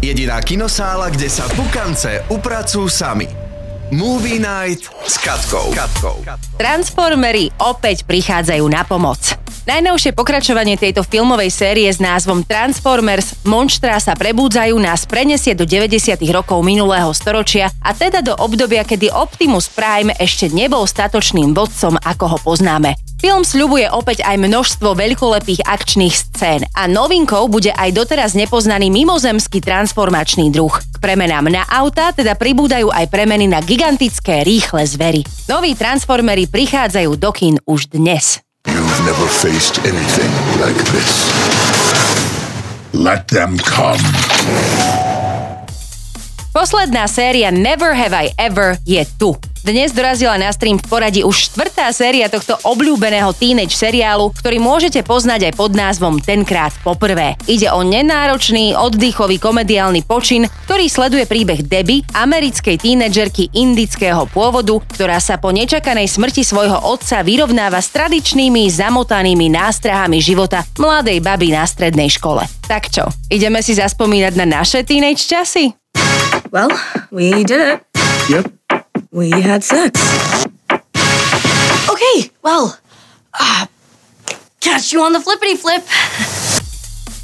Jediná kinosála, kde sa pukance upracujú sami. Movie Night s Katkou. Katkou. Transformery opäť prichádzajú na pomoc. Najnovšie pokračovanie tejto filmovej série s názvom Transformers Monštra sa prebúdzajú nás prenesie do 90. rokov minulého storočia a teda do obdobia, kedy Optimus Prime ešte nebol statočným vodcom, ako ho poznáme. Film sľubuje opäť aj množstvo veľkolepých akčných scén a novinkou bude aj doteraz nepoznaný mimozemský transformačný druh. K premenám na auta teda pribúdajú aj premeny na gigantické rýchle zvery. Noví transformery prichádzajú do kín už dnes. You've never faced anything like this. Let them come. Posledná séria Never Have I Ever je tu. Dnes dorazila na stream v poradí už štvrtá séria tohto obľúbeného teenage seriálu, ktorý môžete poznať aj pod názvom Tenkrát poprvé. Ide o nenáročný, oddychový komediálny počin, ktorý sleduje príbeh Debbie, americkej tínedžerky indického pôvodu, ktorá sa po nečakanej smrti svojho otca vyrovnáva s tradičnými zamotanými nástrahami života mladej baby na strednej škole. Tak čo, ideme si zaspomínať na naše teenage časy? Well, we did it. Yep. We had sex. Okay, well, uh, catch you on the flippity flip.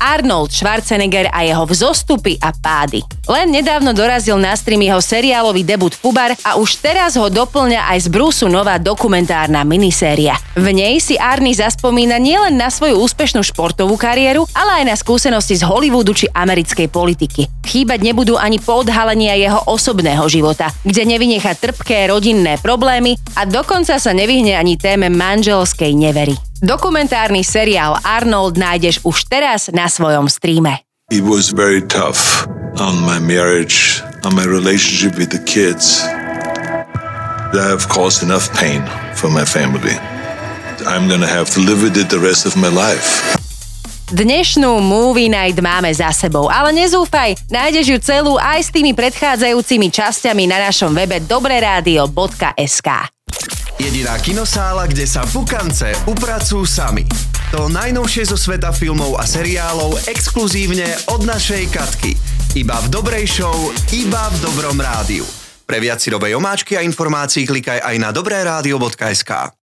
Arnold Schwarzenegger a jeho vzostupy a pády. Len nedávno dorazil na stream jeho seriálový debut Fubar a už teraz ho doplňa aj z Brusu nová dokumentárna miniséria. V nej si Arnie zaspomína nielen na svoju úspešnú športovú kariéru, ale aj na skúsenosti z Hollywoodu či americkej politiky. Chýbať nebudú ani podhalenia jeho osobného života, kde nevynecha trpké rodinné problémy a dokonca sa nevyhne ani téme manželskej nevery. Dokumentárny seriál Arnold nájdeš už teraz na svojom streame. It was very tough on my marriage, on my relationship with the kids. I have caused enough pain for my family. I'm gonna have to live with it the rest of my life. Dnešnú Movie Night máme za sebou, ale nezúfaj, nájdeš ju celú aj s tými predchádzajúcimi časťami na našom webe dobreradio.sk. Jediná kinosála, kde sa pukance upracujú sami. To najnovšie zo sveta filmov a seriálov exkluzívne od našej Katky. Iba v dobrej show, iba v dobrom rádiu. Pre viac si omáčky a informácií klikaj aj na dobreradio.sk.